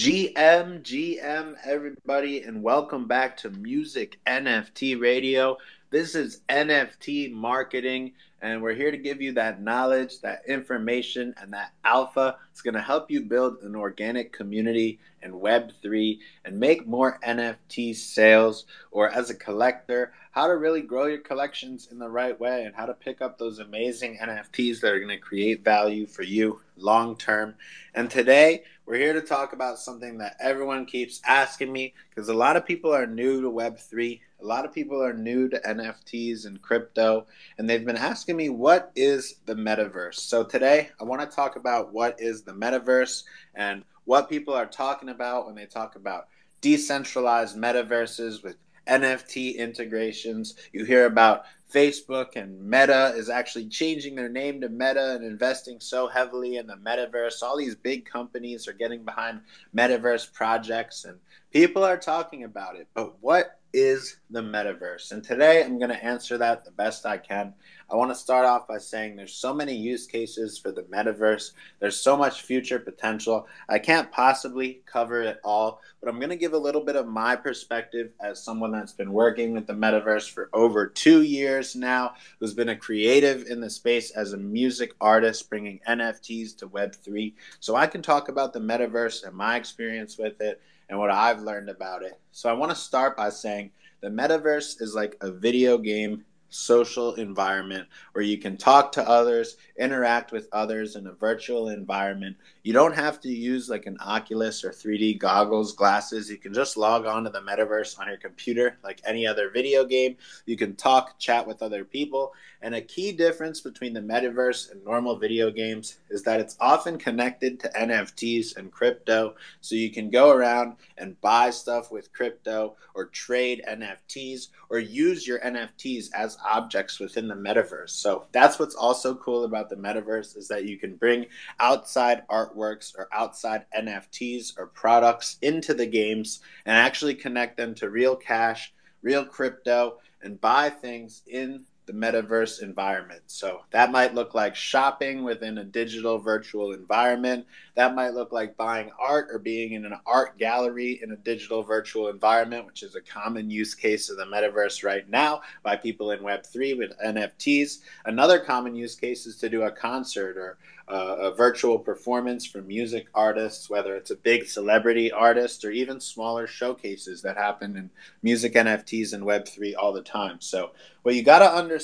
GM, GM, everybody, and welcome back to Music NFT Radio. This is NFT marketing, and we're here to give you that knowledge, that information, and that alpha. It's going to help you build an organic community in Web3 and make more NFT sales, or as a collector, how to really grow your collections in the right way and how to pick up those amazing NFTs that are going to create value for you long term. And today, we're here to talk about something that everyone keeps asking me because a lot of people are new to Web3. A lot of people are new to NFTs and crypto, and they've been asking me, what is the metaverse? So today, I want to talk about what is the metaverse and what people are talking about when they talk about decentralized metaverses with NFT integrations. You hear about Facebook and Meta is actually changing their name to Meta and investing so heavily in the metaverse. All these big companies are getting behind metaverse projects and people are talking about it. But what is the metaverse? And today I'm going to answer that the best I can. I want to start off by saying there's so many use cases for the metaverse. There's so much future potential. I can't possibly cover it all, but I'm going to give a little bit of my perspective as someone that's been working with the metaverse for over two years now, who's been a creative in the space as a music artist, bringing NFTs to Web3. So I can talk about the metaverse and my experience with it and what I've learned about it. So I want to start by saying the metaverse is like a video game social environment where you can talk to others, interact with others in a virtual environment. You don't have to use like an Oculus or 3D goggles, glasses. You can just log on to the metaverse on your computer like any other video game. You can talk, chat with other people. And a key difference between the metaverse and normal video games is that it's often connected to NFTs and crypto. So you can go around and buy stuff with crypto or trade NFTs or use your NFTs as objects within the metaverse. So that's what's also cool about the metaverse is that you can bring outside artworks or outside NFTs or products into the games and actually connect them to real cash, real crypto and buy things in the metaverse environment. So that might look like shopping within a digital virtual environment. That might look like buying art or being in an art gallery in a digital virtual environment, which is a common use case of the metaverse right now by people in Web3 with NFTs. Another common use case is to do a concert or uh, a virtual performance for music artists, whether it's a big celebrity artist or even smaller showcases that happen in music NFTs and Web3 all the time. So, what you got to understand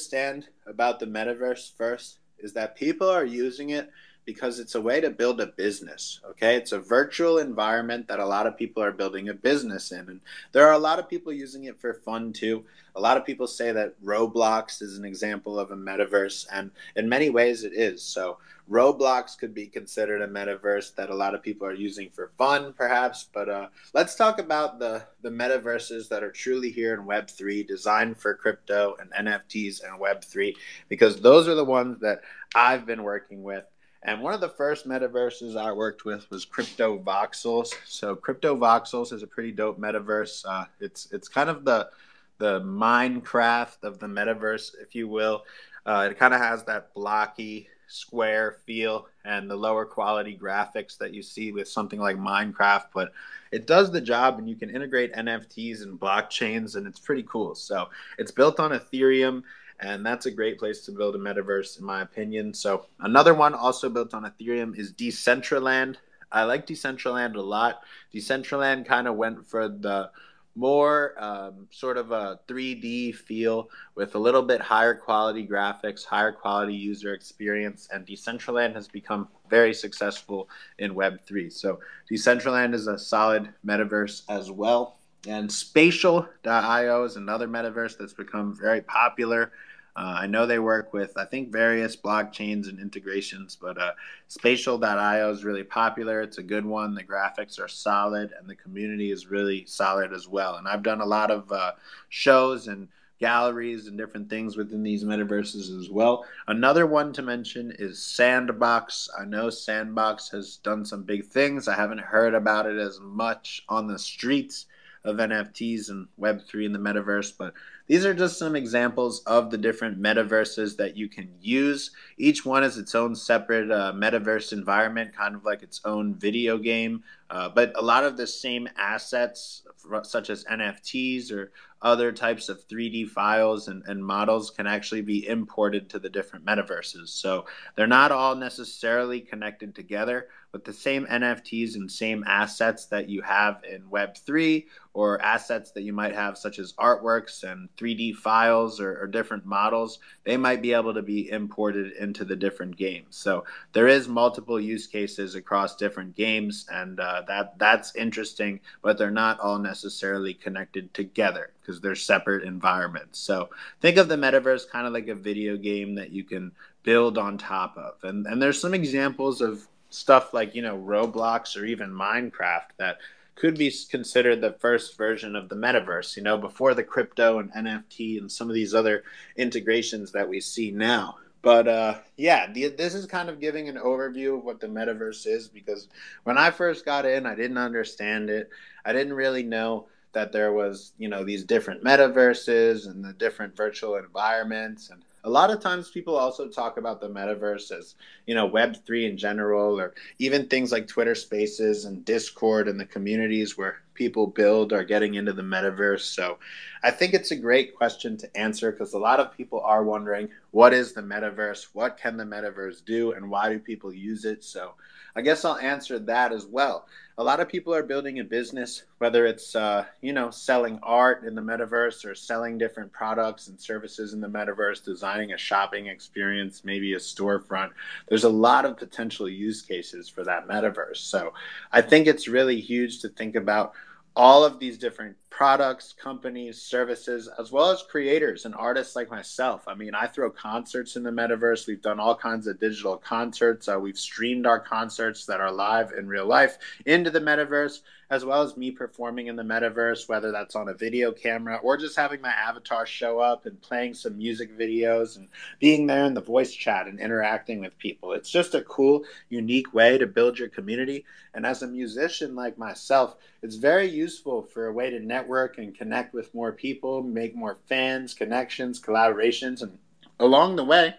about the metaverse first is that people are using it because it's a way to build a business. Okay. It's a virtual environment that a lot of people are building a business in. And there are a lot of people using it for fun too. A lot of people say that Roblox is an example of a metaverse, and in many ways it is. So, Roblox could be considered a metaverse that a lot of people are using for fun, perhaps. But uh, let's talk about the, the metaverses that are truly here in Web3, designed for crypto and NFTs and Web3, because those are the ones that I've been working with and one of the first metaverses I worked with was Crypto Voxels. So Crypto Voxels is a pretty dope metaverse. Uh, it's it's kind of the the Minecraft of the metaverse, if you will. Uh, it kind of has that blocky square feel and the lower quality graphics that you see with something like Minecraft, but it does the job and you can integrate NFTs and blockchains and it's pretty cool. So it's built on Ethereum and that's a great place to build a metaverse, in my opinion. So another one also built on Ethereum is Decentraland. I like Decentraland a lot. Decentraland kind of went for the more um, sort of a 3D feel with a little bit higher quality graphics, higher quality user experience, and Decentraland has become very successful in Web3. So Decentraland is a solid metaverse as well. And Spatial.io is another metaverse that's become very popular. Uh, I know they work with, I think, various blockchains and integrations, but uh, Spatial.io is really popular. It's a good one. The graphics are solid, and the community is really solid as well. And I've done a lot of uh, shows and galleries and different things within these metaverses as well. Another one to mention is Sandbox. I know Sandbox has done some big things. I haven't heard about it as much on the streets of NFTs and Web3 in the metaverse, but these are just some examples of the different metaverses that you can use. Each one is its own separate uh, metaverse environment, kind of like its own video game. Uh, but a lot of the same assets, such as NFTs or other types of 3D files and, and models, can actually be imported to the different metaverses. So they're not all necessarily connected together, but the same NFTs and same assets that you have in Web3 or assets that you might have, such as artworks and 3D files or, or, different models, they might be able to be imported into the different games. So there is multiple use cases across different games, and uh, that that's interesting. But they're not all necessarily connected together because they're separate environments. So think of the metaverse kind of like a video game that you can build on top of, and and there's some examples of stuff like you know Roblox or even Minecraft that could be considered the first version of the metaverse, you know, before the crypto and NFT and some of these other integrations that we see now. But uh, yeah, the, this is kind of giving an overview of what the metaverse is because when I first got in, I didn't understand it. I didn't really know that there was, you know, these different metaverses and the different virtual environments. And a lot of times people also talk about the metaverse as you know web3 in general or even things like twitter spaces and discord and the communities where people build are getting into the metaverse. So i think it's a great question to answer because a lot of people are wondering what is the metaverse? What can the metaverse do? And why do people use it? So i guess i'll answer that as well a lot of people are building a business, whether it's uh, you know selling art in the metaverse or selling different products and services in the metaverse, designing a shopping experience, maybe a storefront. There's a lot of potential use cases for that metaverse. So I think it's really huge to think about all of these different products, companies, services, as well as creators and artists like myself. I mean, I throw concerts in the metaverse. We've done all kinds of digital concerts. Uh, we've streamed our concerts that are live in real life into the metaverse as well as me performing in the metaverse, whether that's on a video camera or just having my avatar show up and playing some music videos and being there in the voice chat and interacting with people. It's just a cool, unique way to build your community. And as a musician like myself, it's very useful for a way to network and connect with more people, make more fans, connections, collaborations, and along the way,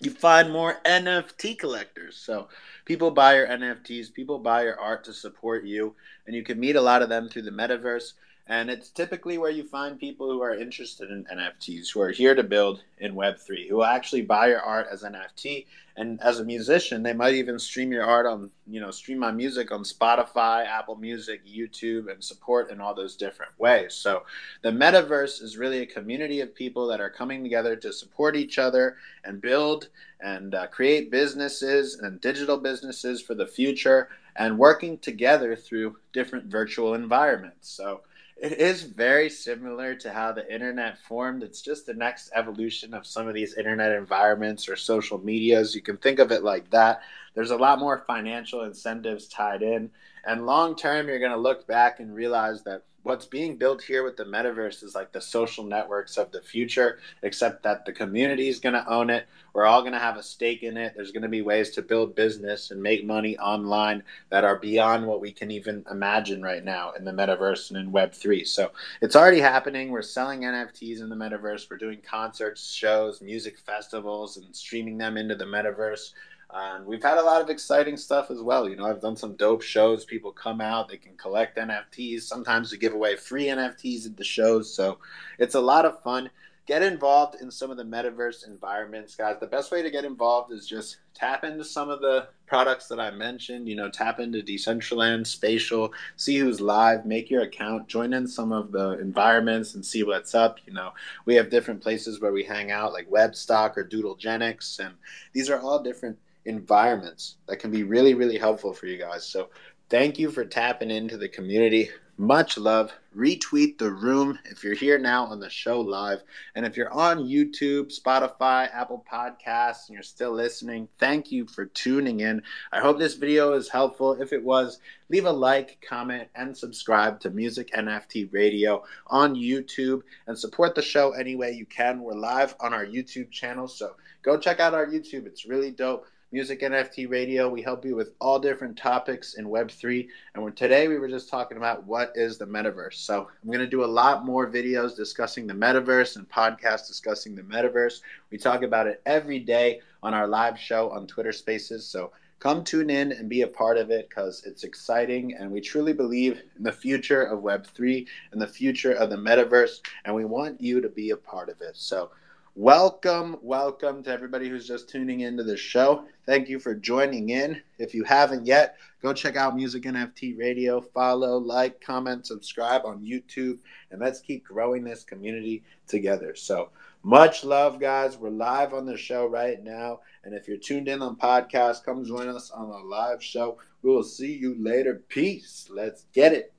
you find more NFT collectors. So people buy your NFTs, people buy your art to support you, and you can meet a lot of them through the metaverse. And it's typically where you find people who are interested in NFTs, who are here to build in Web3, who will actually buy your art as an NFT. And as a musician, they might even stream your art on, you know, stream my music on Spotify, Apple Music, YouTube, and support in all those different ways. So the metaverse is really a community of people that are coming together to support each other and build and uh, create businesses and digital businesses for the future and working together through different virtual environments. So it is very similar to how the internet formed. It's just the next evolution of some of these internet environments or social medias. You can think of it like that. There's a lot more financial incentives tied in. And long term, you're going to look back and realize that what's being built here with the metaverse is like the social networks of the future, except that the community is going to own it. We're all going to have a stake in it. There's going to be ways to build business and make money online that are beyond what we can even imagine right now in the metaverse and in Web3. So it's already happening. We're selling NFTs in the metaverse, we're doing concerts, shows, music festivals, and streaming them into the metaverse. And we've had a lot of exciting stuff as well. You know, I've done some dope shows. People come out, they can collect NFTs. Sometimes we give away free NFTs at the shows. So it's a lot of fun. Get involved in some of the metaverse environments, guys. The best way to get involved is just tap into some of the products that I mentioned. You know, tap into Decentraland, Spatial, see who's live, make your account, join in some of the environments and see what's up. You know, we have different places where we hang out, like Webstock or Doodlegenics, and these are all different environments that can be really, really helpful for you guys. So thank you for tapping into the community. Much love. Retweet the room if you're here now on the show live. And if you're on YouTube, Spotify, Apple Podcasts, and you're still listening, thank you for tuning in. I hope this video is helpful. If it was, leave a like, comment, and subscribe to Music NFT Radio on YouTube and support the show any way you can. We're live on our YouTube channel, so go check out our YouTube. It's really dope Music NFT Radio. We help you with all different topics in Web3. And today we were just talking about what is the metaverse. So I'm going to do a lot more videos discussing the metaverse and podcasts discussing the metaverse. We talk about it every day on our live show on Twitter Spaces. So come tune in and be a part of it because it's exciting and we truly believe in the future of Web3 and the future of the metaverse. And we want you to be a part of it. So Welcome, welcome to everybody who's just tuning into the show. Thank you for joining in. If you haven't yet, go check out Music NFT Radio. Follow, like, comment, subscribe on YouTube, and let's keep growing this community together. So, much love, guys. We're live on the show right now. And if you're tuned in on podcast, come join us on a live show. We will see you later. Peace. Let's get it.